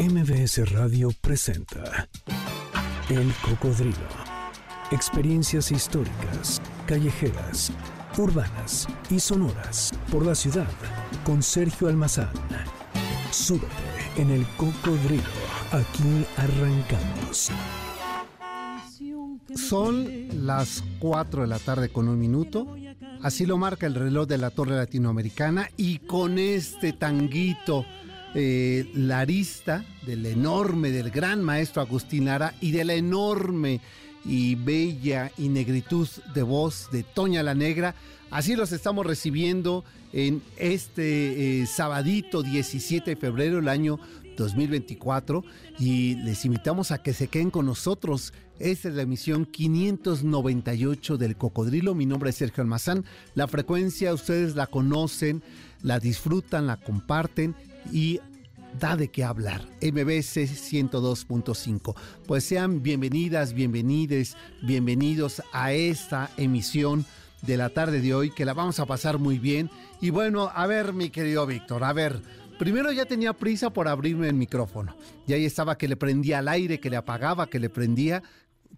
MBS Radio presenta El Cocodrilo. Experiencias históricas, callejeras, urbanas y sonoras por la ciudad con Sergio Almazán. Súbete en El Cocodrilo. Aquí arrancamos. Son las 4 de la tarde con un minuto. Así lo marca el reloj de la Torre Latinoamericana y con este tanguito eh, larista del enorme, del gran maestro Agustín Lara y de la enorme y bella y negritud de voz de Toña la Negra. Así los estamos recibiendo en este eh, sabadito 17 de febrero del año 2024 y les invitamos a que se queden con nosotros. Esta es la emisión 598 del Cocodrilo. Mi nombre es Sergio Almazán. La frecuencia ustedes la conocen, la disfrutan, la comparten y da de qué hablar. MBC 102.5. Pues sean bienvenidas, bienvenides, bienvenidos a esta emisión de la tarde de hoy que la vamos a pasar muy bien. Y bueno, a ver, mi querido Víctor, a ver, primero ya tenía prisa por abrirme el micrófono. Y ahí estaba que le prendía al aire, que le apagaba, que le prendía.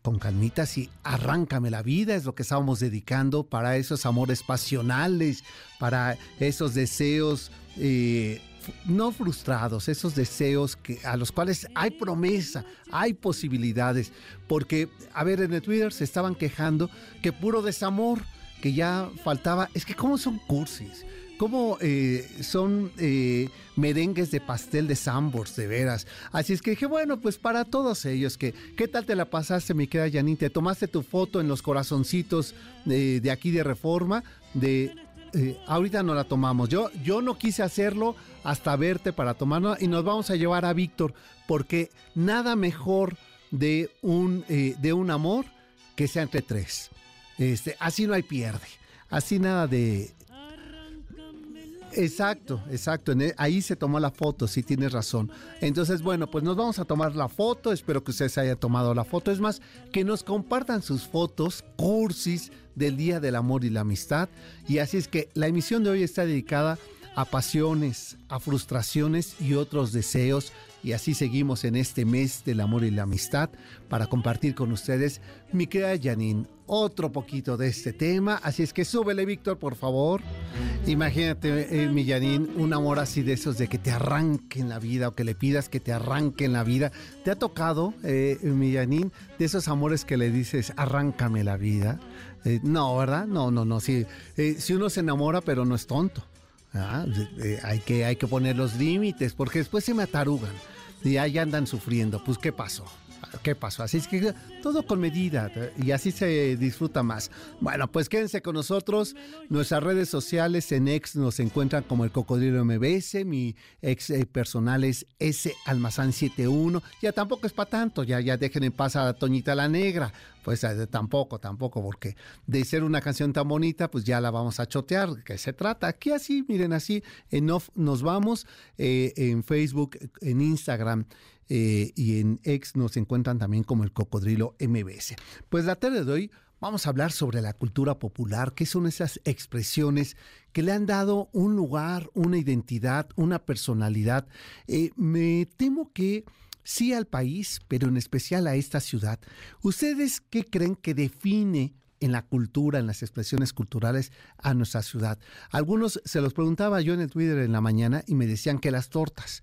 Con calmitas y arráncame la vida es lo que estábamos dedicando para esos amores pasionales, para esos deseos eh, no frustrados, esos deseos que, a los cuales hay promesa, hay posibilidades. Porque, a ver, en el Twitter se estaban quejando que puro desamor, que ya faltaba. Es que, ¿cómo son cursis? ¿Cómo eh, son eh, merengues de pastel de Sambors, de veras? Así es que dije, bueno, pues para todos ellos, que ¿qué tal te la pasaste, mi querida Janine? ¿Te tomaste tu foto en los corazoncitos de, de aquí de Reforma? De eh, ahorita no la tomamos. Yo, yo no quise hacerlo hasta verte para tomarla y nos vamos a llevar a Víctor porque nada mejor de un, eh, de un amor que sea entre tres. Este, así no hay pierde. Así nada de, Exacto, exacto. E, ahí se tomó la foto, sí tienes razón. Entonces, bueno, pues nos vamos a tomar la foto. Espero que ustedes hayan tomado la foto. Es más, que nos compartan sus fotos, cursis del Día del Amor y la Amistad. Y así es que la emisión de hoy está dedicada a pasiones, a frustraciones y otros deseos. Y así seguimos en este mes del amor y la amistad para compartir con ustedes, mi querida Janine, otro poquito de este tema. Así es que súbele, Víctor, por favor. Imagínate, eh, mi Janine, un amor así de esos de que te arranquen la vida o que le pidas que te arranquen la vida. ¿Te ha tocado, eh, mi Janine, de esos amores que le dices, arráncame la vida? Eh, no, ¿verdad? No, no, no. Si, si uno se enamora, pero no es tonto. Eh, hay, que, hay que poner los límites, porque después se me atarugan y ahí andan sufriendo. Pues, ¿qué pasó? ¿Qué pasó? Así es que todo con medida y así se disfruta más. Bueno, pues quédense con nosotros. Nuestras redes sociales en ex nos encuentran como el Cocodrilo MBS. Mi ex eh, personal es S Almazán 71. Ya tampoco es para tanto. Ya, ya dejen en paz a Toñita la Negra. Pues eh, tampoco, tampoco, porque de ser una canción tan bonita, pues ya la vamos a chotear. ¿Qué se trata? Aquí así, miren, así en off nos vamos. Eh, en Facebook, en Instagram eh, y en X nos encuentran también como el Cocodrilo MBS. Pues la tarde de hoy vamos a hablar sobre la cultura popular, qué son esas expresiones que le han dado un lugar, una identidad, una personalidad. Eh, me temo que sí al país, pero en especial a esta ciudad. ¿Ustedes qué creen que define en la cultura, en las expresiones culturales a nuestra ciudad. Algunos se los preguntaba yo en el Twitter en la mañana y me decían que las tortas,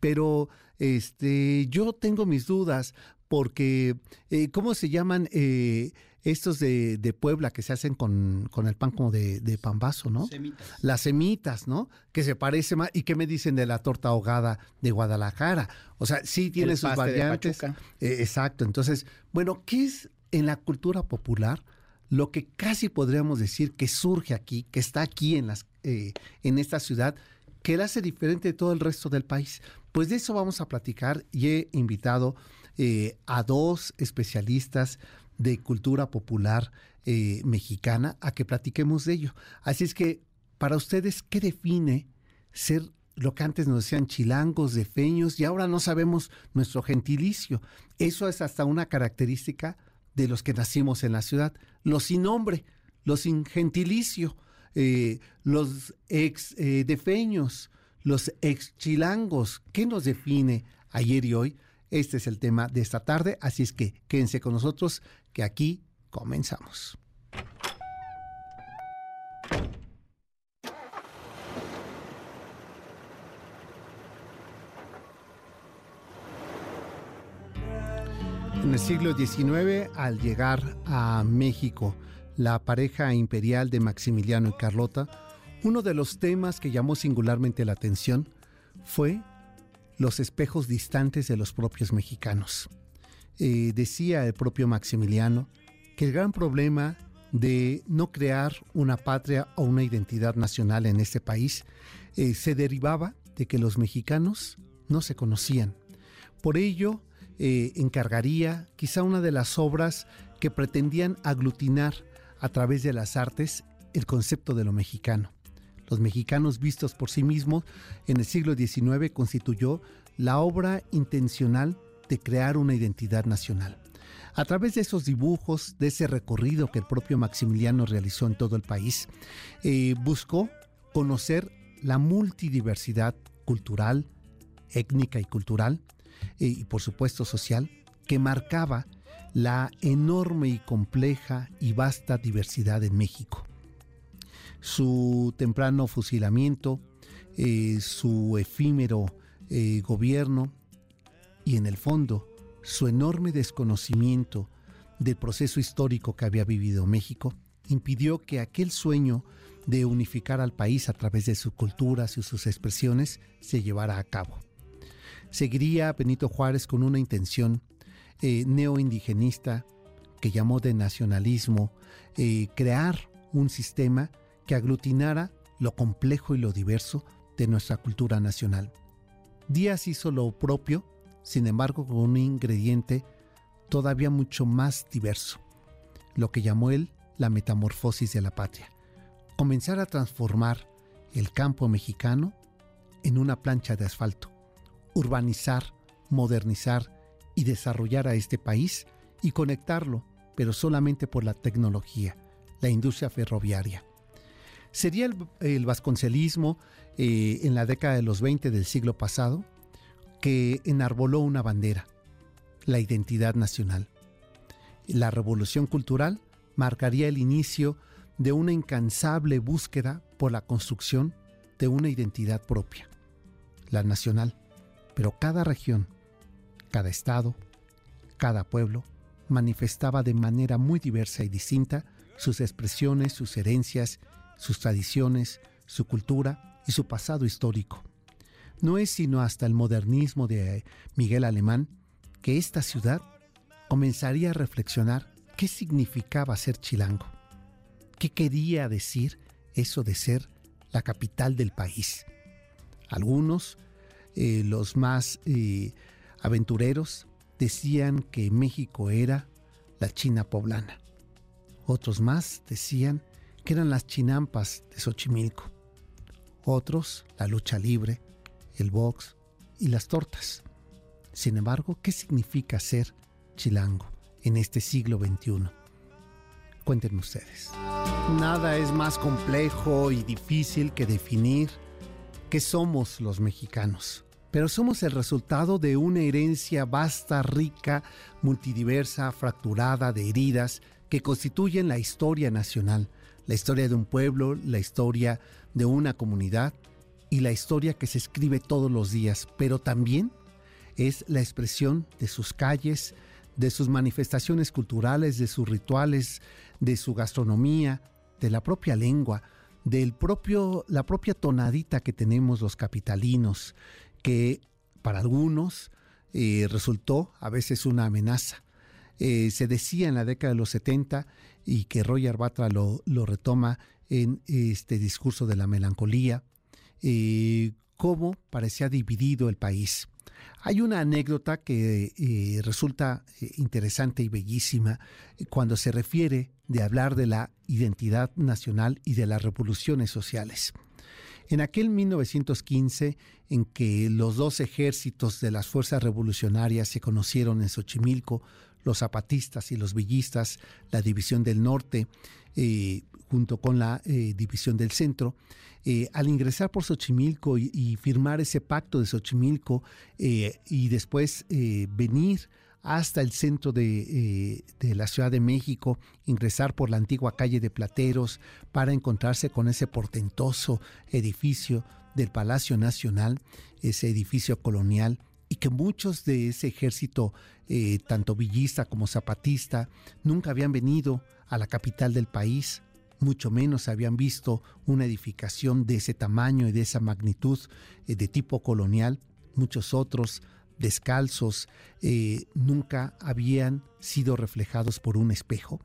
pero este, yo tengo mis dudas porque, eh, ¿cómo se llaman eh, estos de, de, Puebla que se hacen con, con el pan como de, de pambazo, ¿no? Semitas. Las semitas, ¿no? Que se parece más. ¿Y qué me dicen de la torta ahogada de Guadalajara? O sea, sí tiene El sus variantes. Eh, exacto. Entonces, bueno, ¿qué es en la cultura popular lo que casi podríamos decir que surge aquí, que está aquí en, las, eh, en esta ciudad, que la hace diferente de todo el resto del país? Pues de eso vamos a platicar y he invitado eh, a dos especialistas de cultura popular eh, mexicana a que platiquemos de ello. Así es que, para ustedes, ¿qué define ser lo que antes nos decían chilangos, defeños, y ahora no sabemos nuestro gentilicio? Eso es hasta una característica de los que nacimos en la ciudad. Los sin nombre, los sin gentilicio, eh, los ex eh, defeños, los ex chilangos. ¿Qué nos define ayer y hoy. Este es el tema de esta tarde, así es que quédense con nosotros, que aquí comenzamos. En el siglo XIX, al llegar a México, la pareja imperial de Maximiliano y Carlota, uno de los temas que llamó singularmente la atención fue los espejos distantes de los propios mexicanos. Eh, decía el propio Maximiliano que el gran problema de no crear una patria o una identidad nacional en este país eh, se derivaba de que los mexicanos no se conocían. Por ello, eh, encargaría quizá una de las obras que pretendían aglutinar a través de las artes el concepto de lo mexicano. Los mexicanos vistos por sí mismos en el siglo XIX constituyó la obra intencional de crear una identidad nacional. A través de esos dibujos, de ese recorrido que el propio Maximiliano realizó en todo el país, eh, buscó conocer la multidiversidad cultural, étnica y cultural, y por supuesto social, que marcaba la enorme y compleja y vasta diversidad en México. Su temprano fusilamiento, eh, su efímero eh, gobierno y en el fondo su enorme desconocimiento del proceso histórico que había vivido México impidió que aquel sueño de unificar al país a través de sus culturas y sus expresiones se llevara a cabo seguiría Benito Juárez con una intención eh, neoindigenista que llamó de nacionalismo, eh, crear un sistema que aglutinara lo complejo y lo diverso de nuestra cultura nacional. Díaz hizo lo propio, sin embargo, con un ingrediente todavía mucho más diverso, lo que llamó él la metamorfosis de la patria. Comenzar a transformar el campo mexicano en una plancha de asfalto, urbanizar, modernizar y desarrollar a este país y conectarlo, pero solamente por la tecnología, la industria ferroviaria. Sería el, vasconcelismo eh, en la década de los 20 del siglo pasado que enarboló una bandera, la identidad nacional. La revolución cultural marcaría el inicio de una incansable búsqueda por la construcción de una identidad propia, la nacional. Pero cada región, cada estado, cada pueblo manifestaba de manera muy diversa y distinta sus expresiones, sus herencias, sus tradiciones, su cultura y su pasado histórico. No es sino hasta el modernismo de Miguel Alemán que esta ciudad comenzaría a reflexionar qué significaba ser chilango, qué quería decir eso de ser la capital del país. Algunos eh, los más eh, aventureros decían que México era la China poblana. Otros más decían que eran las chinampas de Xochimilco. Otros la lucha libre, el box y las tortas. Sin embargo, ¿qué significa ser chilango en este siglo XXI? Cuéntenme ustedes. Nada es más complejo y difícil que definir qué somos los mexicanos pero somos el resultado de una herencia vasta, rica, multidiversa, fracturada de heridas que constituyen la historia nacional, la historia de un pueblo, la historia de una comunidad y la historia que se escribe todos los días, pero también es la expresión de sus calles, de sus manifestaciones culturales, de sus rituales, de su gastronomía, de la propia lengua, del propio la propia tonadita que tenemos los capitalinos que para algunos eh, resultó a veces una amenaza. Eh, se decía en la década de los 70 y que Roger Batra lo, retoma en este discurso de la melancolía, eh, cómo parecía dividido el país. Hay una anécdota que resulta interesante y bellísima cuando se refiere de hablar de la identidad nacional y de las revoluciones sociales. En aquel 1915, en que los dos ejércitos de las fuerzas revolucionarias se conocieron en Xochimilco, los zapatistas y los villistas, la división del norte, eh, junto con la División del Centro. al ingresar por Xochimilco y, firmar ese pacto de Xochimilco y después venir hasta el centro de, la Ciudad de México, ingresar por la antigua calle de Plateros para encontrarse con ese portentoso edificio del Palacio Nacional, ese edificio colonial, y que muchos de ese ejército, eh, tanto villista como zapatista, nunca habían venido a la capital del país, mucho menos habían visto una edificación de ese tamaño y de esa magnitud eh, de tipo colonial. Muchos otros, descalzos, eh, nunca habían sido reflejados por un espejo.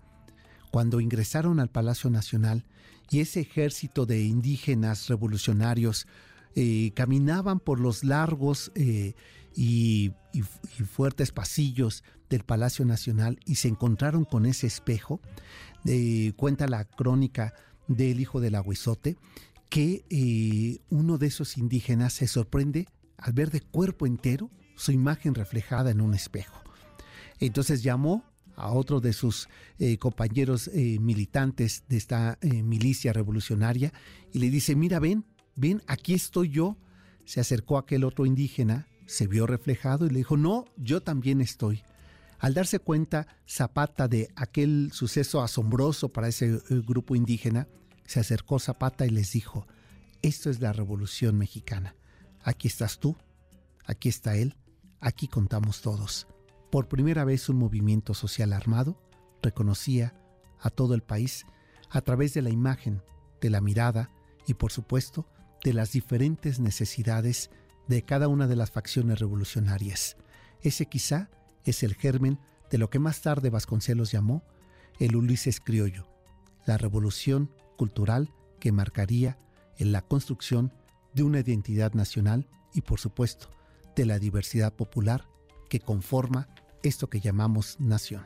Cuando ingresaron al Palacio Nacional y ese ejército de indígenas revolucionarios eh, caminaban por los largos eh, y, fuertes pasillos del Palacio Nacional y se encontraron con ese espejo. cuenta la crónica del hijo del aguizote que uno de esos indígenas se sorprende al ver de cuerpo entero su imagen reflejada en un espejo. Entonces llamó a otro de sus compañeros militantes de esta milicia revolucionaria y le dice, mira, ven, ven, aquí estoy yo. Se acercó aquel otro indígena, se vio reflejado y le dijo, no, yo también estoy. Al darse cuenta Zapata de aquel suceso asombroso para ese eh, grupo indígena, se acercó Zapata y les dijo, esto es la revolución mexicana. Aquí estás tú, aquí está él, aquí contamos todos. Por primera vez un movimiento social armado reconocía a todo el país a través de la imagen, de la mirada y por supuesto de las diferentes necesidades de cada una de las facciones revolucionarias. Ese quizá es el germen de lo que más tarde Vasconcelos llamó el Ulises criollo, la revolución cultural que marcaría en la construcción de una identidad nacional y por supuesto de la diversidad popular que conforma esto que llamamos nación.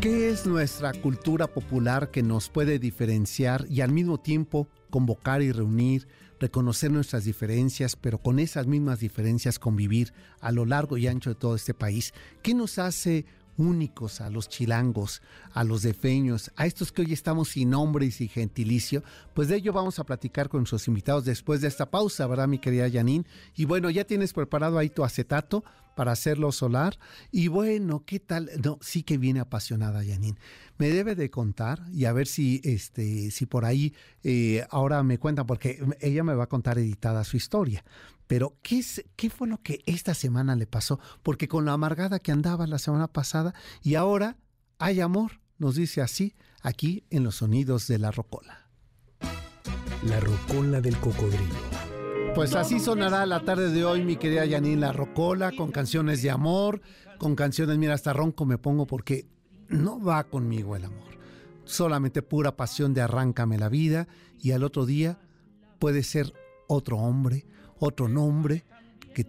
¿Qué es nuestra cultura popular que nos puede diferenciar y al mismo tiempo convocar y reunir, reconocer nuestras diferencias, pero con esas mismas diferencias convivir a lo largo y ancho de todo este país? ¿Qué nos hace únicos a los chilangos, a los defeños, a estos que hoy estamos sin nombre y sin gentilicio, pues de ello vamos a platicar con nuestros invitados después de esta pausa, ¿verdad, mi querida Janine? Y bueno, ya tienes preparado ahí tu acetato para hacerlo solar. Y bueno, ¿qué tal? No, sí que viene apasionada Janine. Me debe de contar y a ver si, este, si por ahí eh, ahora me cuentan, porque ella me va a contar editada su historia. Pero, ¿qué, es, ¿qué fue lo que esta semana le pasó? Porque con la amargada que andaba la semana pasada y ahora hay amor, nos dice así, aquí en los sonidos de la rocola. La rocola del cocodrilo. Pues así sonará la tarde de hoy, mi querida Janine La Rocola, con canciones de amor, con canciones, mira, hasta ronco me pongo porque no va conmigo el amor. Solamente pura pasión de arráncame la vida y al otro día puede ser otro hombre, otro nombre que,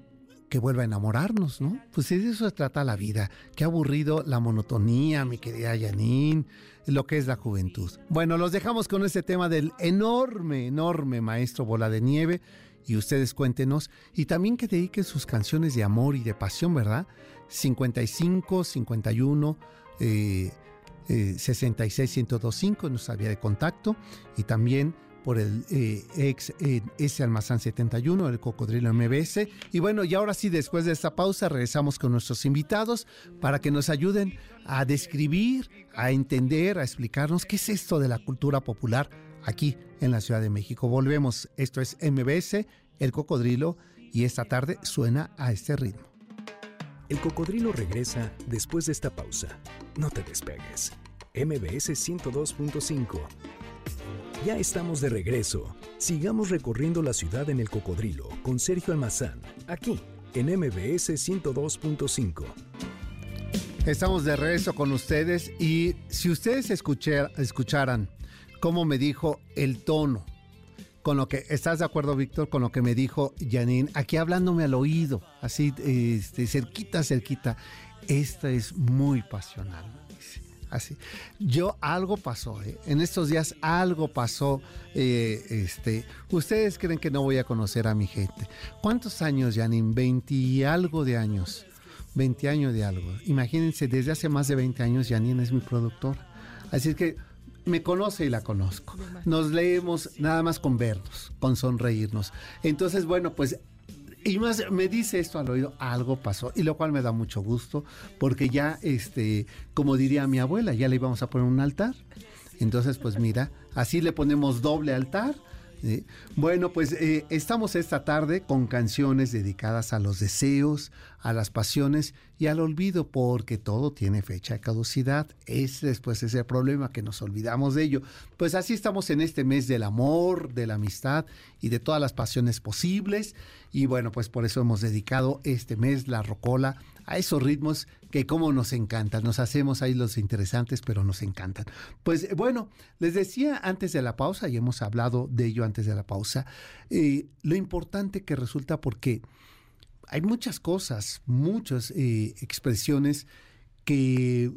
que vuelva a enamorarnos, ¿no? Pues de eso se trata la vida. Qué aburrido la monotonía, mi querida Janine, lo que es la juventud. Bueno, los dejamos con este tema del enorme, enorme maestro Bola de Nieve. Y ustedes cuéntenos. Y también que dediquen sus canciones de amor y de pasión, ¿verdad? 55, 51, eh, eh, 66 1025 nuestra vía de contacto y también por el eh, ex S Almazán 71, el Cocodrilo MBS. Y bueno, y ahora sí, después de esta pausa, regresamos con nuestros invitados para que nos ayuden a describir, a entender, a explicarnos qué es esto de la cultura popular aquí en la Ciudad de México. Volvemos, esto es MBS, el Cocodrilo, y esta tarde suena a este ritmo. El Cocodrilo regresa después de esta pausa. No te despegues. MBS 102.5 ya estamos de regreso. Sigamos recorriendo la ciudad en el cocodrilo con Sergio Almazán, aquí en MBS 102.5. Estamos de regreso con ustedes y si ustedes escucharan cómo me dijo el tono, con lo que, ¿estás de acuerdo, Víctor? Con lo que me dijo Janine, aquí hablándome al oído, así este, cerquita, cerquita. Esta es muy pasional. Así. Yo algo pasó, ¿eh? en estos días algo pasó. Eh, este, ustedes creen que no voy a conocer a mi gente. ¿Cuántos años, Janine? 20 y algo de años. 20 años de algo. Imagínense, desde hace más de 20 años Janine es mi productor. Así que me conoce y la conozco. Nos leemos nada más con vernos, con sonreírnos. Entonces, bueno, pues y más me dice esto al oído, algo pasó, y lo cual me da mucho gusto, porque ya, este, como diría mi abuela, ya le íbamos a poner un altar. Entonces, pues mira, así le ponemos doble altar bueno, pues eh, estamos esta tarde con canciones dedicadas a los deseos, a las pasiones y al olvido, porque todo tiene fecha de caducidad. Es después ese problema que nos olvidamos de ello. Pues así estamos en este mes del amor, de la amistad y de todas las pasiones posibles. Y bueno, pues por eso hemos dedicado este mes, la rocola, a esos ritmos que como nos encantan. Nos hacemos ahí los interesantes, pero nos encantan. Pues bueno, les decía antes de la pausa, y hemos hablado de ello antes de la pausa, eh, lo importante que resulta porque hay muchas cosas, muchas eh, expresiones que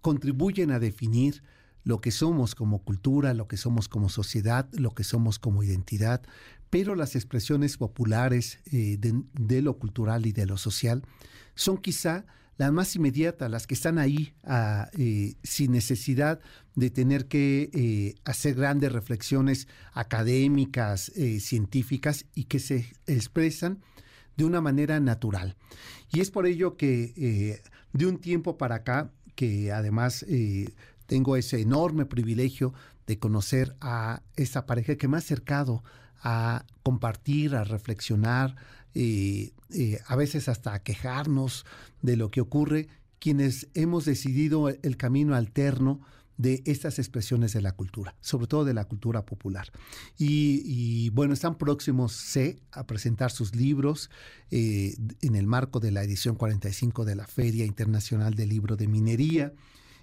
contribuyen a definir lo que somos como cultura, lo que somos como sociedad, lo que somos como identidad, pero las expresiones populares eh, de, lo cultural y de lo social son quizá las más inmediatas, las que están ahí ah, eh, sin necesidad de tener que hacer grandes reflexiones académicas, científicas y que se expresan de una manera natural. Y es por ello que de un tiempo para acá, que además tengo ese enorme privilegio de conocer a esta pareja que me ha acercado a compartir, a reflexionar, eh, eh, a veces hasta a quejarnos de lo que ocurre, quienes hemos decidido el camino alterno de estas expresiones de la cultura, sobre todo de la cultura popular. Y, bueno, están próximos, sé, a presentar sus libros eh, en el marco de la edición 45 de la Feria Internacional del Libro de Minería.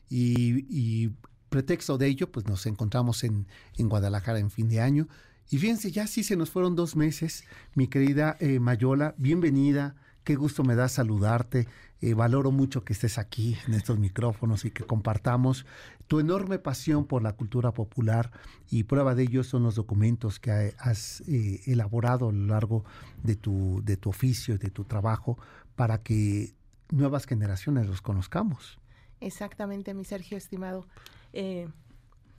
Y, pretexto de ello, pues nos encontramos en, en Guadalajara en fin de año y fíjense, ya sí se nos fueron dos meses. Mi querida eh, Mayola, bienvenida. Qué gusto me da saludarte. Eh, valoro mucho que estés aquí en estos micrófonos y que compartamos tu enorme pasión por la cultura popular y prueba de ello son los documentos que has eh, elaborado a lo largo de tu, de tu oficio y de tu trabajo para que nuevas generaciones los conozcamos. Exactamente, mi Sergio estimado.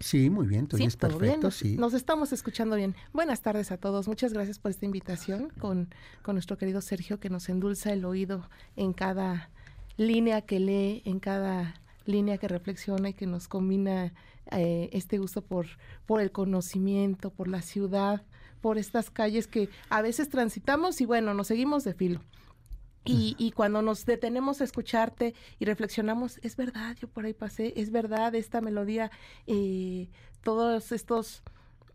Sí, muy bien, tú sí, perfecto, sí. Nos estamos escuchando bien. Buenas tardes a todos. Muchas gracias por esta invitación con, con nuestro querido Sergio que nos endulza el oído en cada línea que lee, en cada línea que reflexiona y que nos combina eh, este gusto por, por el conocimiento, por la ciudad, por estas calles que a veces transitamos y bueno, nos seguimos de filo. Y, cuando nos detenemos a escucharte y reflexionamos, es verdad, yo por ahí pasé, es verdad, esta melodía, eh, todos estos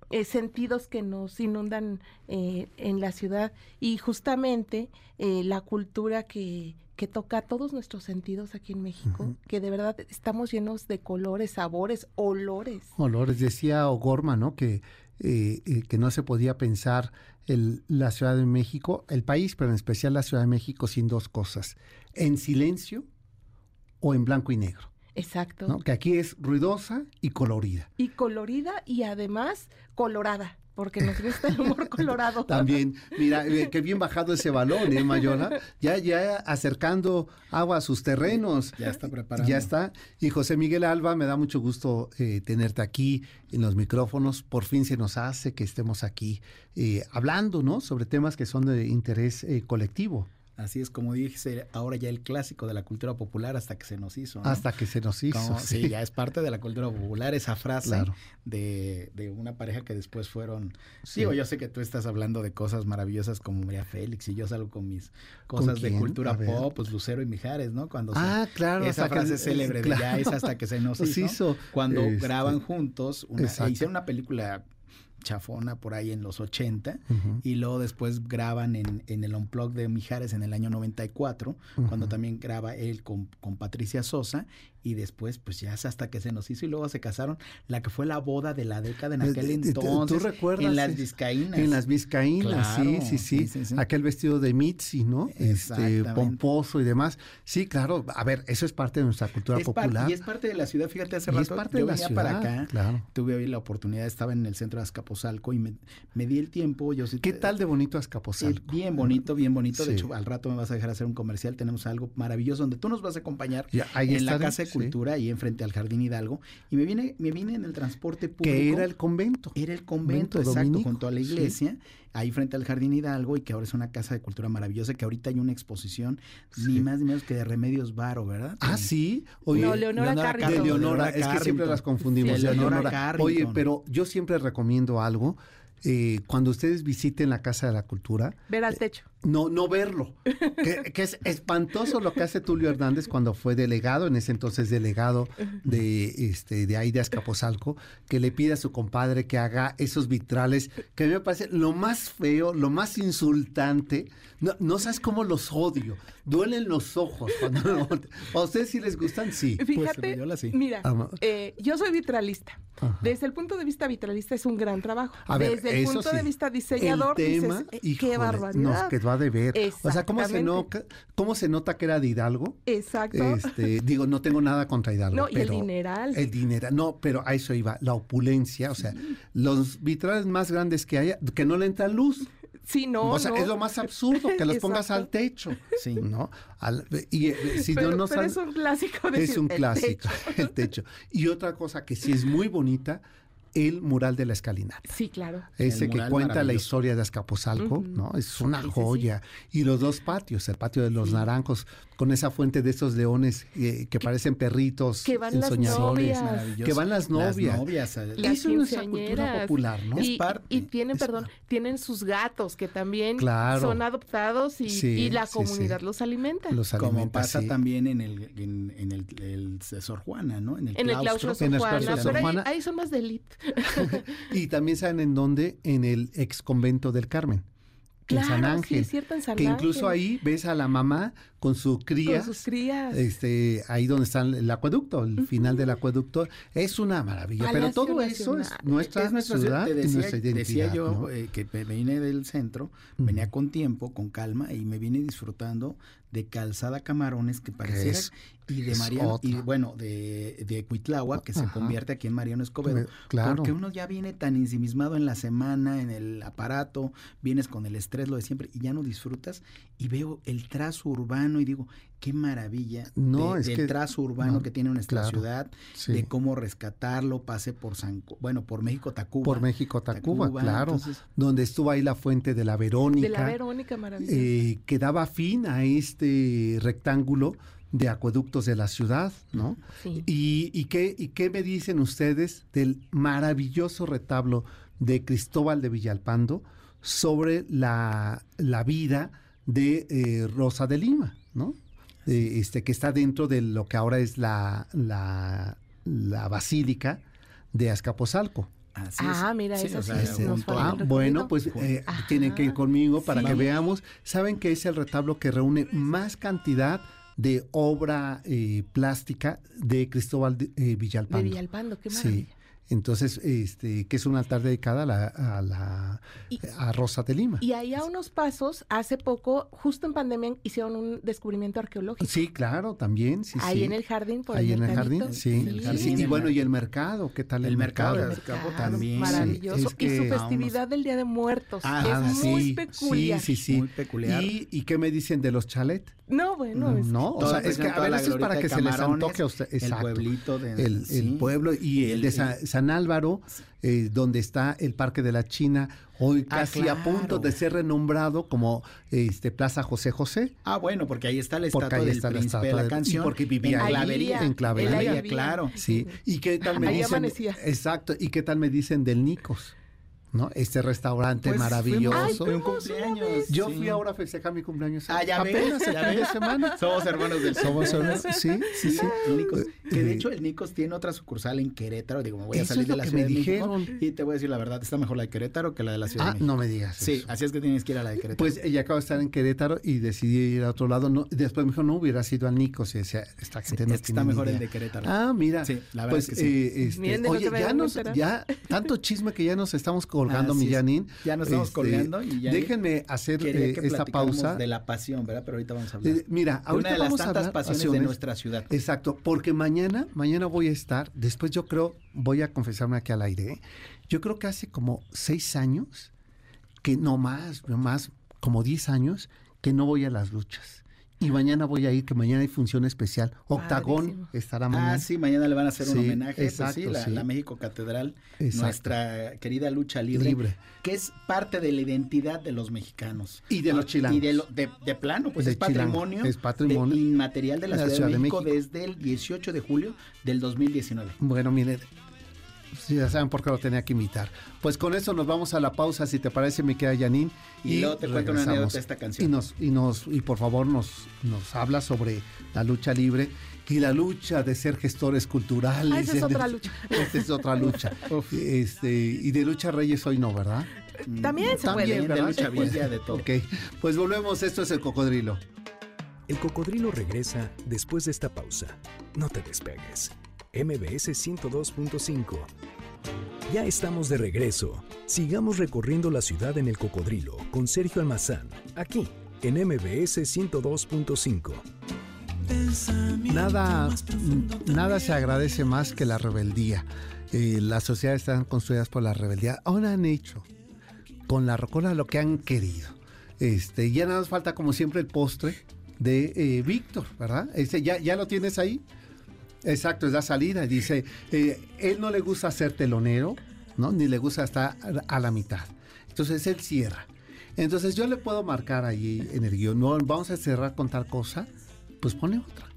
eh, sentidos que nos inundan eh, en la ciudad y justamente la cultura que, que toca todos nuestros sentidos aquí en México, que de verdad estamos llenos de colores, sabores, olores. Olores, decía O'Gorman, ¿no? Que que no se podía pensar el, la Ciudad de México, el país, pero en especial la Ciudad de México, sin dos cosas, en silencio o en blanco y negro. Exacto. Que aquí es ruidosa y colorida. Y colorida y además colorada porque nos gusta el humor colorado. También, mira, eh, qué bien bajado ese balón, ¿eh, Mayona? Ya, ya acercando agua a sus terrenos. Ya está preparado. Ya está. Y José Miguel Alba, me da mucho gusto eh, tenerte aquí en los micrófonos. Por fin se nos hace que estemos aquí eh, hablando, ¿no? Sobre temas que son de interés colectivo. Así es, como dije, ahora ya el clásico de la cultura popular hasta que se nos hizo. Hasta que se nos hizo. sí. ya es parte de la cultura popular esa frase de, de, una pareja que después fueron... Digo, yo sé que tú estás hablando de cosas maravillosas como María Félix y yo salgo con mis cosas de cultura pop, pues Lucero y Mijares, ¿no? Cuando ah, claro. Esa frase célebre de ya es hasta que se nos hizo. Cuando este, graban juntos, una, hicieron una película chafona por ahí en los 80 y luego después graban en, en el Unplug de Mijares en el año 94, cuando también graba él con, con Patricia Sosa y después pues ya hasta que se nos hizo y luego se casaron, la que fue la boda de la década en aquel entonces. ¿Tú recuerdas? En las Vizcaínas. En las Vizcaínas, sí, sí, sí, Aquel vestido de Mitzi, ¿no? Este, pomposo y demás. Sí, claro, a ver, eso es parte de nuestra cultura popular. y es parte de la ciudad, fíjate, hace rato yo venía para acá, claro. tuve hoy la oportunidad, estaba en el centro de Azcapotzalco y me, di el tiempo. Yo ¿Qué tal de bonito Azcapotzalco? bien bonito, bien bonito. De hecho, al rato me vas a dejar hacer un comercial. Tenemos algo maravilloso donde tú nos vas a acompañar en la Casa de Cultura y enfrente al Jardín Hidalgo. Y me vine, me vine en el transporte público. Que era el convento. Era el convento, exacto, junto a la iglesia ahí frente al Jardín Hidalgo y que ahora es una casa de cultura maravillosa, que ahorita hay una exposición ni más ni menos que de Remedios Varo, ¿verdad? Ah, sí. Oye, no, Leonora, Carrington. De Leonora, es que siempre las confundimos. Leonora, Oye, pero yo siempre recomiendo algo. Eh, cuando ustedes visiten la Casa de la Cultura. Ver al techo. No, no verlo. que, es espantoso lo que hace Tulio Hernández cuando fue delegado, en ese entonces delegado de, este, de ahí de Azcapotzalco, que le pide a su compadre que haga esos vitrales, que a mí me parece lo más feo, lo más insultante. No, no sabes cómo los odio. Duelen los ojos cuando ¿A ustedes sí les gustan? Sí. Fíjate, pues, mira, ah, eh, yo soy vitralista. Desde el punto de vista vitralista es un gran trabajo. Desde el punto de vista diseñador, dices, eh, qué barbaridad de ver. O sea, ¿cómo se, nota, ¿cómo se nota que era de Hidalgo? Exacto. Este, digo, no tengo nada contra Hidalgo. No, y el dineral. El dineral, no, pero a eso iba, la opulencia, o sea, los vitrales más grandes que haya, que no le entra luz. Sí, no. O sea, es lo más absurdo que los pongas al techo. Sí. ¿No? y eh, si pero, no, no pero es un clásico. es un clásico, el techo. Y otra cosa que sí es muy bonita el mural de la escalinata. Sí, claro. Ese que cuenta la historia de Azcapotzalco, ¿no? Es una joya. Y los dos patios, el patio de los naranjos, con esa fuente de esos leones eh, que parecen perritos que van ensoñadores. que van las novias. Las novias. Eso es nuestra cultura popular, ¿no? Y, y tienen, perdón, tienen sus gatos que también son adoptados y, la comunidad los alimenta. Los Como pasa también en el, en, el, Sor Juana, ¿no? En el, en claustro. Sor Juana, pero ahí, ahí, son más de elite. y también saben en dónde, en el ex convento del Carmen en San Ángel. que incluso ahí ves a la mamá con su cría. Con sus crías. Este, ahí donde está el acueducto, el final del acueducto. Es una maravilla. pero todo eso es nuestra, ciudad decía, nuestra identidad. Decía yo eh, que me vine del centro, venía con tiempo, con calma, y me vine disfrutando de Calzada Camarones, que pareciera, y de Mariano, y bueno, de, de Cuitlagua, que se convierte aquí en Mariano Escobedo. Claro. Porque uno ya viene tan ensimismado en la semana, en el aparato, vienes con el estrés, lo de siempre, y ya no disfrutas, y veo el trazo urbano y digo, qué maravilla no, es del trazo urbano que tiene nuestra ciudad, de cómo rescatarlo, pase por San, bueno, por México Tacuba. Por México Tacuba, claro, donde estuvo ahí la fuente de la Verónica. De la Verónica, maravilloso. Eh, que daba fin a este rectángulo de acueductos de la ciudad, ¿no? Sí. Y, y, qué, ¿Y qué me dicen ustedes del maravilloso retablo de Cristóbal de Villalpando sobre la, la vida de eh, Rosa de Lima, ¿no? este, que está dentro de lo que ahora es la, la, basílica de Azcapotzalco. ah, mira, eso sí. ah, bueno, pues eh, tienen que ir conmigo para que veamos. Saben que es el retablo que reúne más cantidad de obra eh, plástica de Cristóbal eh, Villalpando. De Villalpando, qué maravilla. Entonces, este, que es un altar dedicado a la, a, la, a Rosa de Lima. Y ahí a unos pasos, hace poco, justo en pandemia, hicieron un descubrimiento arqueológico. Sí, claro, también. Sí, ahí en el jardín, por Ahí en el jardín, sí. Y bueno, y el mercado, ¿qué tal el, mercado? El mercado, también. Maravilloso. y su festividad del Día de Muertos, ah, es muy peculiar. Sí, sí, sí. Muy peculiar. ¿Y, ¿Y qué me dicen de los chalet? No, bueno. Es no, o sea, es que a ver, eso es para que se les antoje a usted. Exacto. El pueblito de... El, pueblo y el de San, Álvaro, eh, donde está el Parque de la China, hoy ah, casi a punto de ser renombrado como este Plaza José José. Ah, bueno, porque ahí está la estatua del está príncipe de la canción. porque vivía en Clavería. En Clavería, claro. Sí. ¿Y qué tal me dicen? Exacto. ¿Y qué tal me dicen del Nicos? ¿No? Este restaurante pues, maravilloso. un cumpleaños. Yo fui ahora a festejar mi cumpleaños. Ah, ya apenas ves, ya de semana. Somos hermanos del Somos hermanos. Sí, sí, sí. Nicos, que de eh, hecho el Nicos tiene otra sucursal en Querétaro. Digo, me voy a salir de la ciudad me de dijeron. Y te voy a decir la verdad, está mejor la de Querétaro que la de la ciudad ah, de México. no me digas. Sí, así es que tienes que ir a la de Querétaro. Pues ella acaba de estar en Querétaro y decidí ir a otro lado. No, después me dijo, no hubiera sido al Nicos. Y decía, esta gente no está mejor el de Querétaro. Ah, mira. Sí, la verdad pues, es que sí. Eh, este, oye, ya, nos, ya tanto chisme que ya nos estamos colgando, mi. Ya nos estamos este, colgando. Y ya déjenme hacer eh, esta pausa. De la pasión, ¿verdad? Pero ahorita vamos a hablar. Eh, mira, ahorita Una de vamos las tantas pasiones, de nuestra ciudad. Exacto, porque mañana, mañana voy a estar, después yo creo, voy a confesarme aquí al aire, ¿eh? yo creo que hace como seis años, que no más, no más, como diez años, que no voy a las luchas y mañana voy a ir, que mañana hay función especial. Octagón estará mañana. Ah, sí, mañana le van a hacer un homenaje. Pues exacto, sí, la, México Catedral, nuestra querida lucha libre, que es parte de la identidad de los mexicanos. Y de los chilangos. Y de, de, plano, pues es patrimonio, es patrimonio inmaterial de la, Ciudad, de, México, desde el 18 de julio del 2019. Bueno, mire, Sí, ya saben por qué lo tenía que invitar. Pues con eso nos vamos a la pausa, si te parece, me queda Yanin. Y, luego te cuento una anécdota de esta canción. Y nos, y nos, y por favor nos, nos habla sobre la lucha libre y la lucha de ser gestores culturales. Ah, esa es otra lucha. Esta es otra lucha. este, y de lucha reyes hoy no, ¿verdad? También se También, puede. De lucha villa, de todo. Ok, pues volvemos, esto es el cocodrilo. El cocodrilo regresa después de esta pausa. No te despegues. MBS 102.5. Ya estamos de regreso. Sigamos recorriendo la ciudad en el cocodrilo con Sergio Almazán, aquí en MBS 102.5. Nada, nada se agradece más que la rebeldía. Eh, las sociedades están construidas por la rebeldía. Ahora han hecho con la rocola lo que han querido. Este, ya nada más falta, como siempre, el postre de eh, Víctor, ¿verdad? Ese, ¿ya, ¿Ya lo tienes ahí? Exacto, es la salida. Dice, eh, él no le gusta ser telonero, ¿no? Ni le gusta estar a la mitad. Entonces él cierra. Entonces yo le puedo marcar ahí en el guion, no, vamos a cerrar con tal cosa, pues pone otra.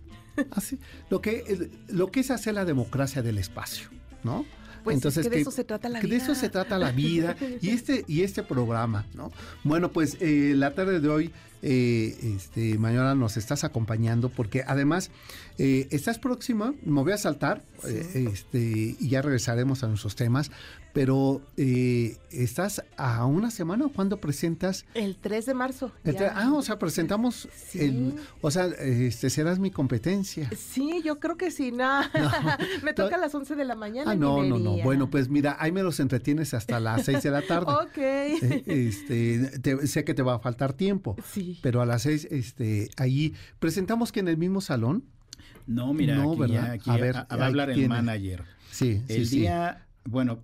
Así. Lo que, lo que es hacer la democracia del espacio, ¿no? Pues Entonces, que de eso se trata la vida. de eso se trata la vida y este, y este programa, ¿no? Bueno, pues eh, la tarde de hoy eh, este, mañana nos estás acompañando porque además eh, estás próxima, me voy a saltar este, y ya regresaremos a nuestros temas, pero eh, estás a una semana cuando presentas... El 3 de marzo. ah, o sea, presentamos... o sea, este, serás mi competencia. Sí, yo creo que sí. No. me toca a las 11 de la mañana. Ah, no, no, no. Bueno, pues mira, ahí me los entretienes hasta las 6 de la tarde. ok. este, sé que te va a faltar tiempo. Sí. Pero a las 6, este, ahí presentamos que en el mismo salón. No, mira, aquí, ya, aquí a ver, va a hablar el manager. Sí, el día, bueno,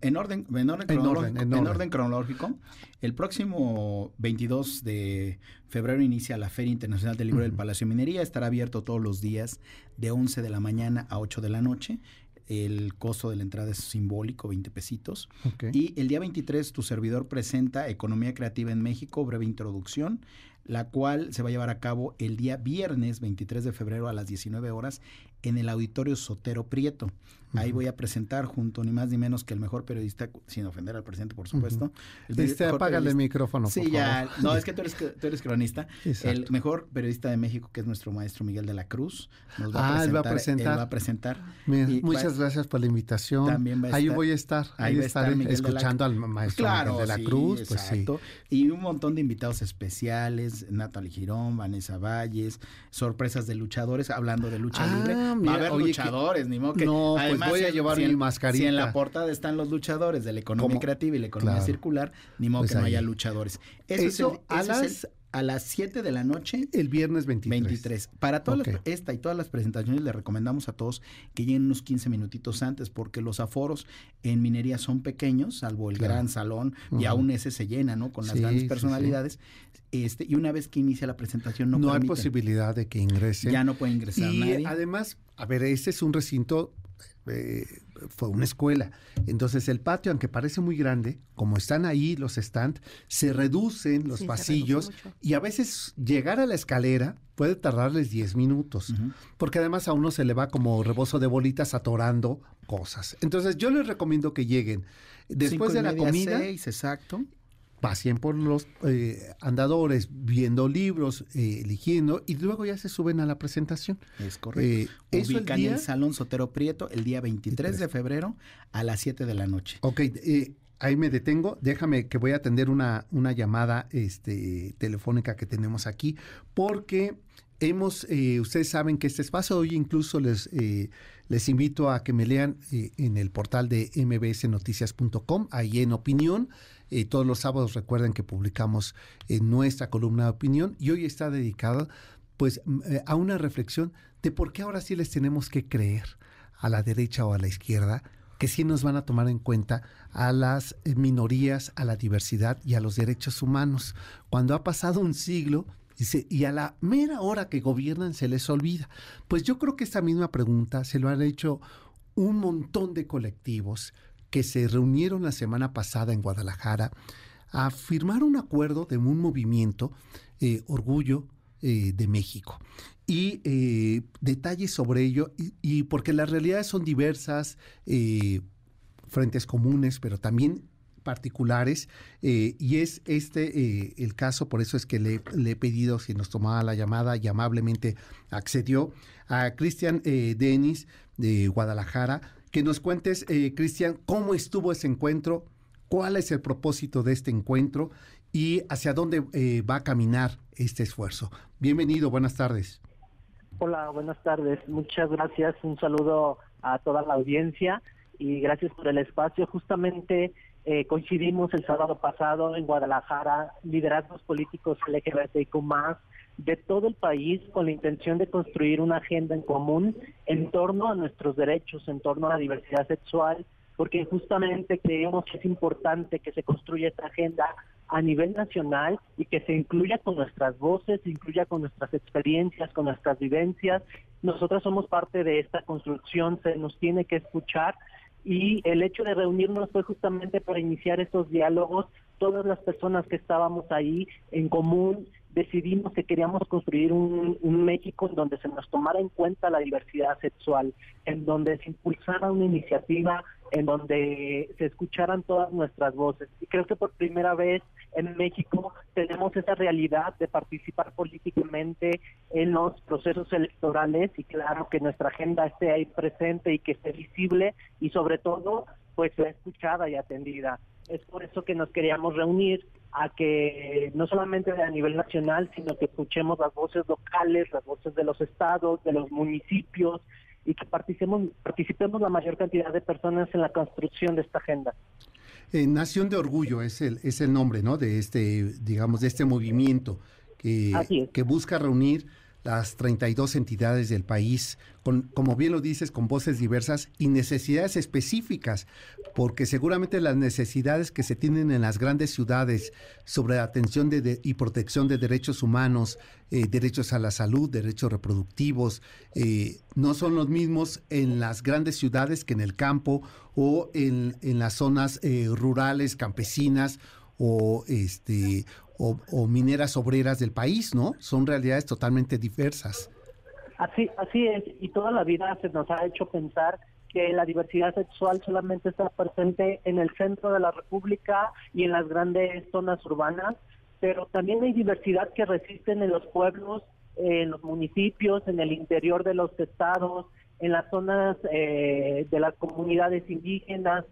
en orden, en orden, cronológico, en orden, cronológico, el próximo 22 de febrero inicia la Feria Internacional del Libro del Palacio de Minería. Estará abierto todos los días de 11 de la mañana a 8 de la noche. El costo de la entrada es simbólico, 20 pesitos. Y el día 23 tu servidor presenta Economía Creativa en México, breve introducción la cual se va a llevar a cabo el día viernes 23 de febrero a las 19 horas en el Auditorio Sotero Prieto. Ahí voy a presentar junto ni más ni menos que el mejor periodista, sin ofender al presidente, por supuesto. Este, apágale el micrófono. Sí, ya. No, es que tú eres, tú eres cronista. El mejor periodista de México, que es nuestro maestro Miguel de la Cruz. Nos va ah, él va a presentar. Él va a presentar. muchas gracias por la invitación. También va a Ahí voy a estar. Ahí, voy a estar escuchando al maestro Miguel de la Cruz. Pues exacto. Y un montón de invitados especiales. Natalie Girón, Vanessa Valles, sorpresas de luchadores, hablando de lucha libre. Ah, va a haber luchadores, ni modo que. No, pues voy a llevar mi mascarita. Si en la portada están los luchadores de la economía creativa y la economía circular, ni modo pues que no haya luchadores. Eso, a las a las 7 de la noche. El viernes 23. 23. Para todas esta y todas las presentaciones le recomendamos a todos que lleguen unos 15 minutitos antes porque los aforos en minería son pequeños, salvo el gran salón, y aún ese se llena, ¿no? Con las grandes personalidades. Este, y una vez que inicia la presentación no, no hay posibilidad de que ingrese. Ya no puede ingresar y además, a ver, este es un recinto eh, fue una escuela. Entonces el patio, aunque parece muy grande, como están ahí los stands, se reducen los pasillos y a veces llegar a la escalera puede tardarles 10 minutos, porque además a uno se le va como rebozo de bolitas atorando cosas. Entonces yo les recomiendo que lleguen después de la comida. exacto pasen por los eh, andadores viendo libros, eh, eligiendo y luego ya se suben a la presentación. Es correcto. Eh, Ubican el, Salón Sotero Prieto el día 23 de febrero a las 7 de la noche. Ok, eh, ahí me detengo. Déjame que voy a atender una, una llamada este, telefónica que tenemos aquí porque hemos, eh, ustedes saben que este espacio hoy incluso les, eh, les invito a que me lean eh, en el portal de mbsnoticias.com, ahí en opinión. Todos los sábados recuerden que publicamos en nuestra columna de opinión y hoy está dedicada pues a una reflexión de por qué ahora sí les tenemos que creer a la derecha o a la izquierda que sí nos van a tomar en cuenta a las minorías, a la diversidad y a los derechos humanos. Cuando ha pasado un siglo y a la mera hora que gobiernan se les olvida. Pues yo creo que esta misma pregunta se lo han hecho un montón de colectivos que se reunieron la semana pasada en Guadalajara a firmar un acuerdo de un movimiento, eh, Orgullo eh, de México. Y eh, detalles sobre ello, y, porque las realidades son diversas, frentes comunes, pero también particulares y es este el caso, por eso es que le, he pedido si nos tomaba la llamada y amablemente accedió a Cristian Denis de Guadalajara. Que nos cuentes, Cristian, cómo estuvo ese encuentro, cuál es el propósito de este encuentro y hacia dónde va a caminar este esfuerzo. Bienvenido, buenas tardes. Hola, buenas tardes. Muchas gracias. Un saludo a toda la audiencia y gracias por el espacio. Justamente eh, coincidimos el sábado pasado en Guadalajara, liderazgos políticos LGBTIQ de todo el país con la intención de construir una agenda en común en torno a nuestros derechos, en torno a la diversidad sexual, porque justamente creemos que es importante que se construya esta agenda a nivel nacional y que se incluya con nuestras voces, se incluya con nuestras experiencias, con nuestras vivencias. Nosotros somos parte de esta construcción, se nos tiene que escuchar y el hecho de reunirnos fue justamente para iniciar estos diálogos. Todas las personas que estábamos ahí en común decidimos que queríamos construir un, México en donde se nos tomara en cuenta la diversidad sexual, en donde se impulsara una iniciativa, en donde se escucharan todas nuestras voces. Y creo que por primera vez en México tenemos esa realidad de participar políticamente en los procesos electorales y claro que nuestra agenda esté ahí presente y que esté visible y sobre todo pues sea escuchada y atendida. Es por eso que nos queríamos reunir a que no solamente a nivel nacional, sino que escuchemos las voces locales, las voces de los estados, de los municipios y que participemos, participemos la mayor cantidad de personas en la construcción de esta agenda. Eh, Nación de Orgullo es el, es el nombre, ¿no? De este, digamos, de este movimiento que, que busca reunir las 32 entidades del país, con, como bien lo dices, con voces diversas y necesidades específicas, porque seguramente las necesidades que se tienen en las grandes ciudades sobre la atención de, y protección de derechos humanos, eh, derechos a la salud, derechos reproductivos, eh, no son los mismos en las grandes ciudades que en el campo o en, en las zonas eh, rurales, campesinas o este o, mineras obreras del país, ¿no? Son realidades totalmente diversas. Así, así es, y toda la vida se nos ha hecho pensar que la diversidad sexual solamente está presente en el centro de la República y en las grandes zonas urbanas, pero también hay diversidad que resisten en los pueblos, en los municipios, en el interior de los estados, en las zonas eh, de las comunidades indígenas,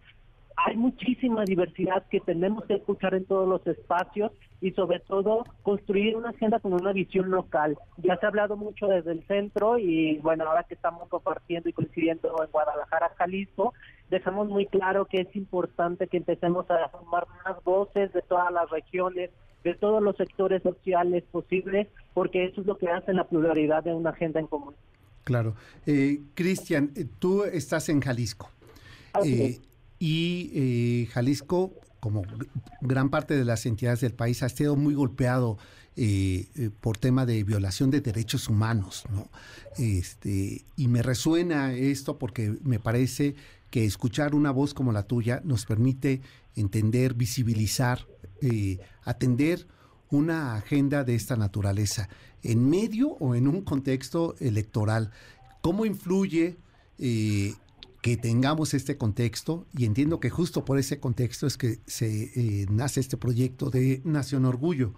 hay muchísima diversidad que tenemos que escuchar en todos los espacios y sobre todo construir una agenda con una visión local. Ya se ha hablado mucho desde el centro y bueno, ahora que estamos compartiendo y coincidiendo en Guadalajara, Jalisco, dejamos muy claro que es importante que empecemos a formar más voces de todas las regiones, de todos los sectores sociales posibles, porque eso es lo que hace la pluralidad de una agenda en común. Claro. Eh, Cristian, eh, tú estás en Jalisco. Eh, y eh, Jalisco, como gran parte de las entidades del país, ha estado muy golpeado eh, eh, por tema de violación de derechos humanos, ¿no? Este, y me resuena esto porque me parece que escuchar una voz como la tuya nos permite entender, visibilizar, atender una agenda de esta naturaleza en medio o en un contexto electoral. ¿Cómo influye que tengamos este contexto y entiendo que justo por ese contexto es que se eh, nace este proyecto de Nación Orgullo.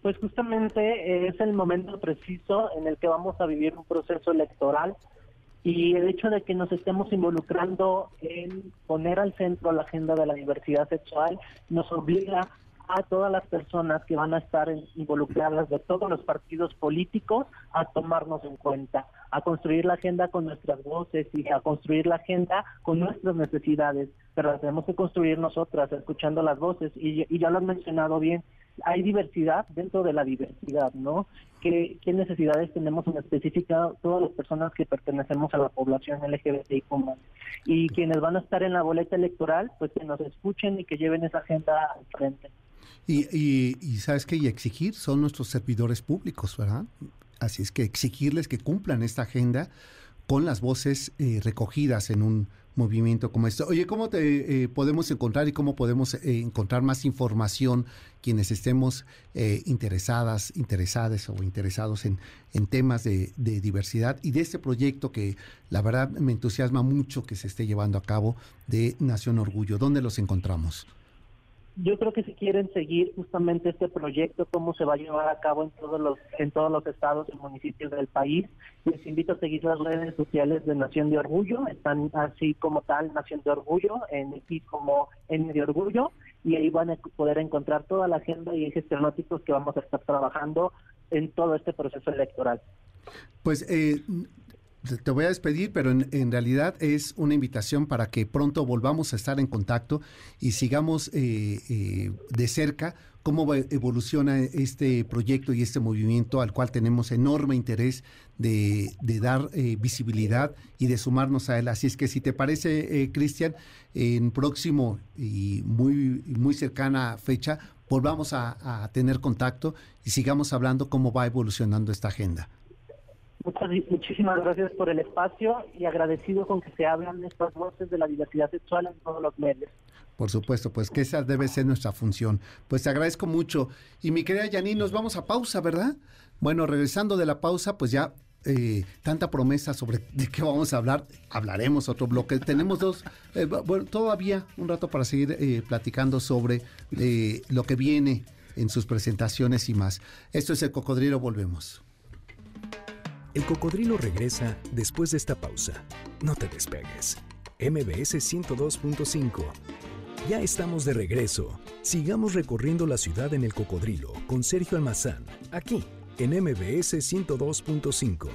Pues justamente es el momento preciso en el que vamos a vivir un proceso electoral y el hecho de que nos estemos involucrando en poner al centro la agenda de la diversidad sexual nos obliga a todas las personas que van a estar involucradas de todos los partidos políticos a tomarnos en cuenta, a construir la agenda con nuestras voces y a construir la agenda con nuestras necesidades, pero la tenemos que construir nosotras, escuchando las voces, y, y ya lo han mencionado bien, hay diversidad dentro de la diversidad, ¿no? ¿Qué, ¿Qué, necesidades tenemos en específica todas las personas que pertenecemos a la población LGBTI Y quienes van a estar en la boleta electoral, pues que nos escuchen y que lleven esa agenda al frente. Y, y, y sabes que y exigir son nuestros servidores públicos, ¿verdad? Así es que exigirles que cumplan esta agenda con las voces eh, recogidas en un movimiento como este. Oye, ¿cómo te eh, podemos encontrar y cómo podemos eh, encontrar más información quienes estemos interesadas, interesadas o interesados en, en temas de, diversidad y de este proyecto que la verdad me entusiasma mucho que se esté llevando a cabo de Nación Orgullo? ¿Dónde los encontramos? Yo creo que si quieren seguir justamente este proyecto, cómo se va a llevar a cabo en todos los en todos los estados y municipios del país, les invito a seguir las redes sociales de Nación de Orgullo, están así como tal Nación de Orgullo, en aquí como N de Orgullo, y ahí van a poder encontrar toda la agenda y ejes temáticos que vamos a estar trabajando en todo este proceso electoral. Pues eh, te voy a despedir, pero en, realidad es una invitación para que pronto volvamos a estar en contacto y sigamos eh, eh, de cerca cómo evoluciona este proyecto y este movimiento al cual tenemos enorme interés de, dar eh, visibilidad y de sumarnos a él. Así es que si te parece, Cristian, en próximo y muy, muy cercana fecha, volvamos a tener contacto y sigamos hablando cómo va evolucionando esta agenda muchísimas gracias por el espacio y agradecido con que se hablan estas voces de la diversidad sexual en todos los medios. Por supuesto, pues que esa debe ser nuestra función. Pues te agradezco mucho. Y mi querida Janine, nos vamos a pausa, ¿verdad? Bueno, regresando de la pausa, pues ya eh, tanta promesa sobre de qué vamos a hablar. Hablaremos otro bloque. Tenemos dos, eh, bueno, todavía un rato para seguir eh, platicando sobre lo que viene en sus presentaciones y más. Esto es el cocodrilo, volvemos. El cocodrilo regresa después de esta pausa. No te despegues. MBS 102.5. Ya estamos de regreso. Sigamos recorriendo la ciudad en el cocodrilo con Sergio Almazán, aquí en MBS 102.5.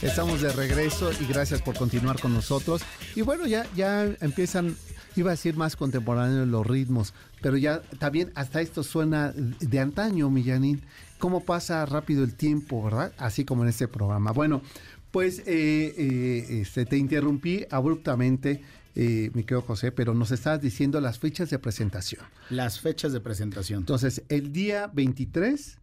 Estamos de regreso y gracias por continuar con nosotros. Y bueno, ya, ya empiezan, iba a decir más contemporáneos los ritmos, pero ya también hasta esto suena de antaño, Millanín cómo pasa rápido el tiempo, ¿verdad? Así como en este programa. Bueno, pues eh, eh, este, te interrumpí abruptamente. Eh, mi querido José, pero nos estás diciendo las fechas de presentación. Las fechas de presentación. Entonces, el día 23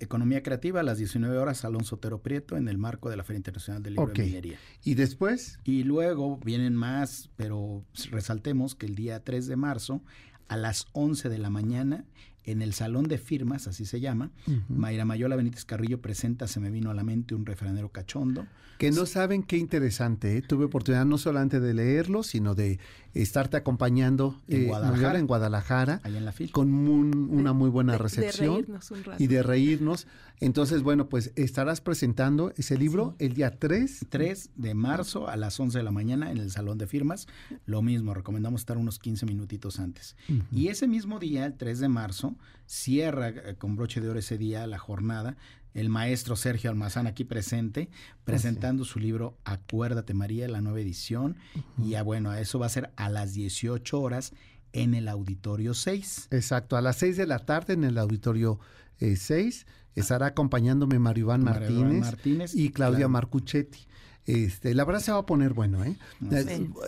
Economía Creativa a las 19 horas, Alonso Sotero Prieto, en el marco de la Feria Internacional del Libro de Minería. ¿Y después? Y luego vienen más, pero resaltemos que el día 3 de marzo, a las 11 de la mañana, en el Salón de Firmas, así se llama, Mayra Mayola Benítez Carrillo presenta Se me vino a la mente un refranero cachondo. Que no saben qué interesante, ¿eh? tuve oportunidad no solamente de leerlo, sino de estarte acompañando en, eh, Guadalajara, en Guadalajara, en la con una muy buena recepción y de reírnos. Entonces, bueno, pues estarás presentando ese libro el día 3. 3 de marzo a las 11 de la mañana en el Salón de Firmas. Lo mismo, recomendamos estar unos 15 minutitos antes. Y ese mismo día, el 3 de marzo, cierra eh, con broche de oro ese día la jornada el maestro Sergio Almazán aquí presente, presentando su libro Acuérdate María, la nueva edición. Y ya bueno, eso va a ser a las 18 horas en el auditorio 6. Exacto, a las 6 de la tarde en el auditorio 6 eh, estará acompañándome Mario Iván Martínez, y Claudia Marcuchetti. Este, la verdad se va a poner bueno, ¿eh?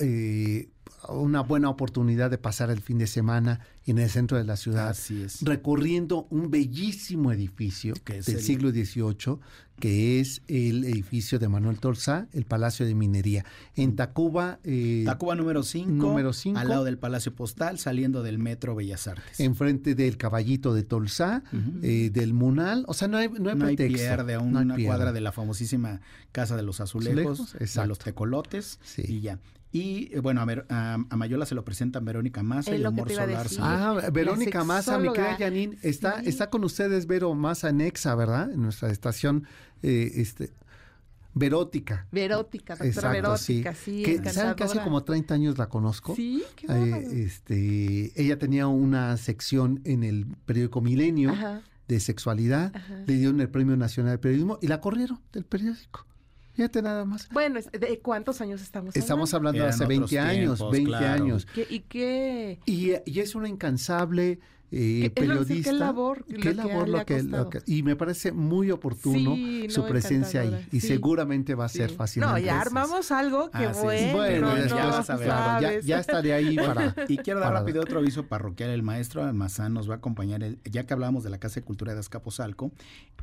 eh una buena oportunidad de pasar el fin de semana en el centro de la ciudad, Así es. recorriendo un bellísimo edificio del siglo XVIII, que es el edificio de Manuel Tolsá, el Palacio de Minería, en mm. Tacuba. Eh, Tacuba número 5, número al lado del Palacio Postal, saliendo del Metro Bellas Artes. Enfrente del Caballito de Tolsá, eh, del Munal, o sea, no hay, no hay no Hay pierde, a una cuadra de la famosísima Casa de los Azulejos, de los Tecolotes, y ya. Y eh, bueno, a ver, a, Mayola se lo presentan Verónica Massa y Amor Solar. Ah, Verónica Massa, mi querida Janine, está, está con ustedes Vero Massa Nexa, ¿verdad? En nuestra estación, eh, este, Verótica. Verótica, doctora Verótica, sí. que, ¿Saben que hace como 30 años la conozco? Sí, qué eh, este, Ella tenía una sección en el periódico Milenio de sexualidad, le dieron el Premio Nacional de Periodismo y la corrieron del periódico. Fíjate nada más. Bueno, ¿de cuántos años estamos hablando? Estamos hablando de hace 20 años, 20 años. ¿Y qué? Y, y, es una incansable eh, periodista. ¿Qué labor? ¿Qué labor lo que, Y me parece muy oportuno su presencia ahí. Y seguramente va a ser fácil. No, ya armamos algo que bueno. Bueno, ya, ya, estaré ahí para. Y quiero dar rápido otro aviso parroquial. El maestro Almazán nos va a acompañar, ya que hablamos de la Casa de Cultura de Azcapotzalco.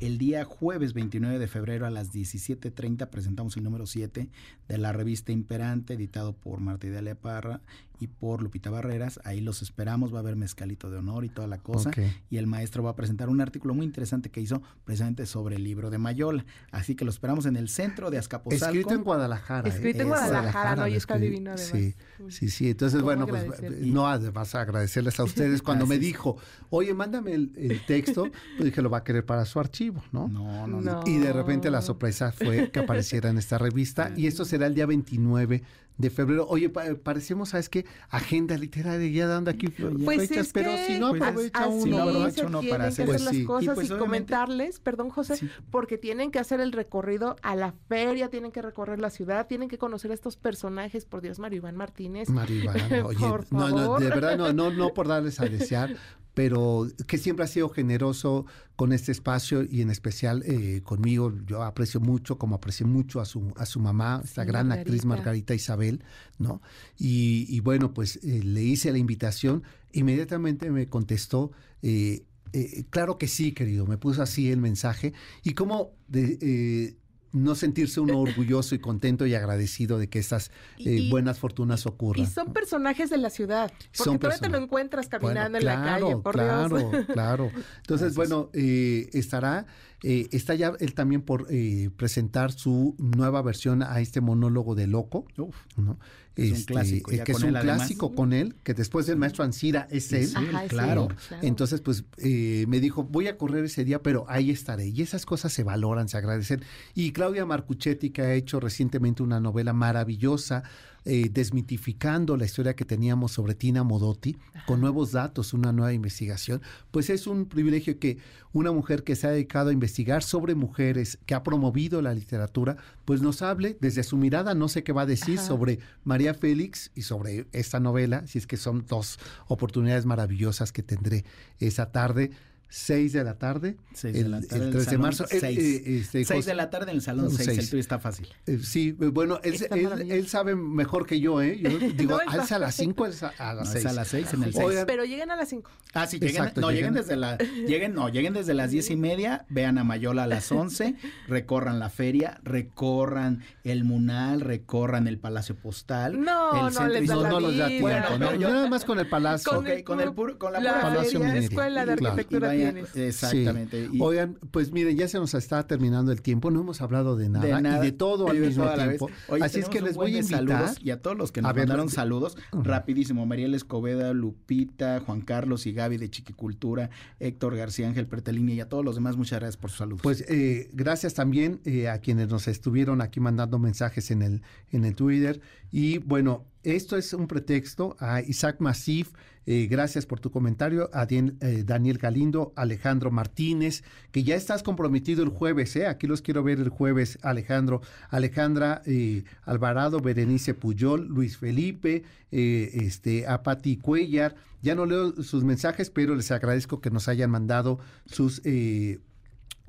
El día jueves 29 de febrero a las 17.30 presentamos el número 7 de la revista Imperante, editado por Marta Idalia Parra y por Lupita Barreras. Ahí los esperamos, va a haber mezcalito de honor y toda la cosa. Y el maestro va a presentar un artículo muy interesante que hizo precisamente sobre el libro de Mayola. Así que lo esperamos en el centro de Azcapotzalco. Escrito en Guadalajara. ¿eh? Escrito en Guadalajara, ¿no? Y está divino además. Sí, sí, sí. Entonces, bueno, pues no vas a agradecerles a ustedes cuando me dijo, oye, mándame el, texto, pues dije, lo va a querer para su archivo, ¿no? No, no, no. Y de repente la sorpresa fue que apareciera en esta revista y esto será el día 29 de febrero. Oye, parecemos, ¿sabes qué? Agenda literaria ya dando aquí pues fechas, pero si no pues, aprovecha uno, si no aprovecha uno para hacer, pues las cosas y, pues comentarles, perdón José, porque tienen que hacer el recorrido a la feria, tienen que recorrer la ciudad, tienen que conocer a estos personajes, por Dios, Mario Iván Martínez. Mario Iván, oye, no, no, de verdad no, no, no por darles a desear, pero que siempre ha sido generoso con este espacio y en especial eh, conmigo. Yo aprecio mucho, como aprecio mucho a su, a su mamá, esta gran actriz Margarita Isabel, ¿no? Y, bueno, pues eh, le hice la invitación, inmediatamente me contestó. Eh, claro que sí, querido, me puso así el mensaje. Y como de, no sentirse uno orgulloso y contento y agradecido de que estas eh, buenas fortunas ocurran. Y son personajes de la ciudad, porque todavía te lo encuentras caminando en la calle, por claro, Claro, claro. Entonces, bueno, eh, estará, eh, está ya él también por presentar su nueva versión a este monólogo de Loco, ¿no? Es un este, clásico. que es un clásico con él, que después del maestro Ansira es él. claro. Entonces, pues eh, me dijo, voy a correr ese día, pero ahí estaré. Y esas cosas se valoran, se agradecen. Y Claudia Marcuchetti, que ha hecho recientemente una novela maravillosa, eh, desmitificando la historia que teníamos sobre Tina Modotti, con nuevos datos, una nueva investigación, pues es un privilegio que una mujer que se ha dedicado a investigar sobre mujeres, que ha promovido la literatura, pues nos hable desde su mirada, no sé qué va a decir sobre María Félix y sobre esta novela, si es que son dos oportunidades maravillosas que tendré esa tarde. 6 de la tarde. 6 de la tarde. El 3 de marzo. 6 eh, este, de la tarde en el salón 6. El tuyo está fácil. Eh, sí, bueno, él, él, él, sabe mejor que yo, ¿eh? Yo digo, no, alza a las 5, alza a las 6. No, a las 6 en el 6. Pero lleguen a las 5. Ah, sí, lleguen, Exacto, no, lleguen, desde la, lleguen, no, lleguen desde las 10 y media, vean a Mayola a las 11, recorran la feria, recorran el Munal, recorran el Palacio Postal. No, el no, les da no, no los da tiempo. Bueno, no, yo nada más con el Palacio. Con, okay, con, el puro, con la, la pura Palacio feria, Escuela de Arquitectura Exactamente. Oigan, pues miren, ya se nos está terminando el tiempo, no hemos hablado de nada, y de todo al mismo tiempo. Así es que les voy a invitar. y a todos los que nos mandaron saludos, rapidísimo, Mariel Escobeda, Lupita, Juan Carlos y Gaby de Chiquicultura, Héctor García, Ángel Pertelini y a todos los demás, muchas gracias por sus saludos. Pues eh, gracias también eh, a quienes nos estuvieron aquí mandando mensajes en el, en el Twitter. Y bueno, esto es un pretexto a Isaac Masif, eh, gracias por tu comentario, a eh, Daniel Galindo, Alejandro Martínez, que ya estás comprometido el jueves, ¿eh? aquí los quiero ver el jueves, Alejandro, Alejandra eh, Alvarado, Berenice Puyol, Luis Felipe, este, a Pati Cuellar, ya no leo sus mensajes, pero les agradezco que nos hayan mandado sus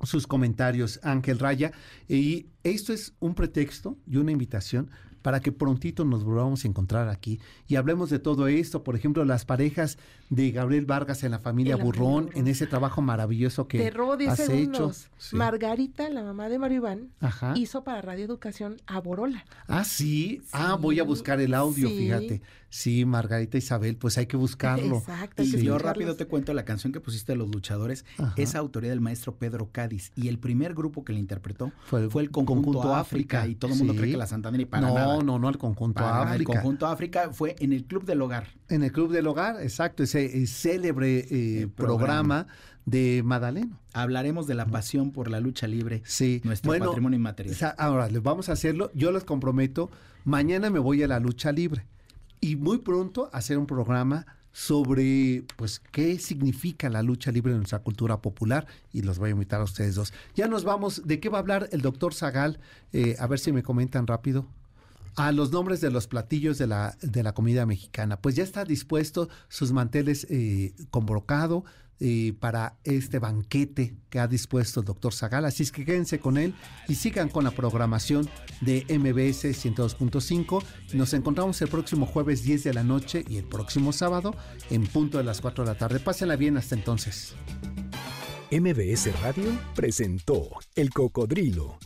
sus comentarios, Ángel Raya. Y esto es un pretexto y una invitación para que prontito nos volvamos a encontrar aquí y hablemos de todo esto, por ejemplo, las parejas de Gabriel Vargas en la familia, Burrón, en ese trabajo maravilloso que has hecho. Margarita, la mamá de Mario Iván, hizo para Radio Educación a Borola. Ah, ¿sí? ah, voy a buscar el audio, fíjate. Sí, Margarita Isabel, pues hay que buscarlo. Exacto. Y yo rápido te cuento la canción que pusiste de los luchadores, es autoría del maestro Pedro Cádiz y el primer grupo que le interpretó fue el, conjunto, África, y todo el mundo cree que la Santanera y para nada No, no, no, el conjunto África. El conjunto África fue en el Club del Hogar. En el Club del Hogar, exacto, ese, célebre eh, programa. de Madaleno. Hablaremos de la pasión por la lucha libre, sí. nuestro patrimonio inmaterial. Ahora, les vamos a hacerlo, yo les comprometo, mañana me voy a la lucha libre y muy pronto hacer un programa sobre pues qué significa la lucha libre en nuestra cultura popular y los voy a invitar a ustedes dos. Ya nos vamos, ¿de qué va a hablar el doctor Zagal? Eh, a ver si me comentan rápido. A los nombres de los platillos de la, de la comida mexicana. Pues ya está dispuesto sus manteles eh, con brocado, para este banquete que ha dispuesto el doctor Zagal. Así es que quédense con él y sigan con la programación de MBS 102.5. Nos encontramos el próximo jueves 10 de la noche y el próximo sábado en punto de las 4 de la tarde. Pásenla bien hasta entonces. MBS Radio presentó El Cocodrilo.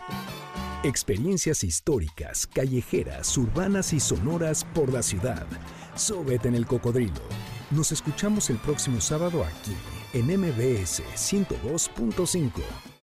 Experiencias históricas, callejeras, urbanas y sonoras por la ciudad. Súbete en el cocodrilo. Nos escuchamos el próximo sábado aquí en MBS 102.5.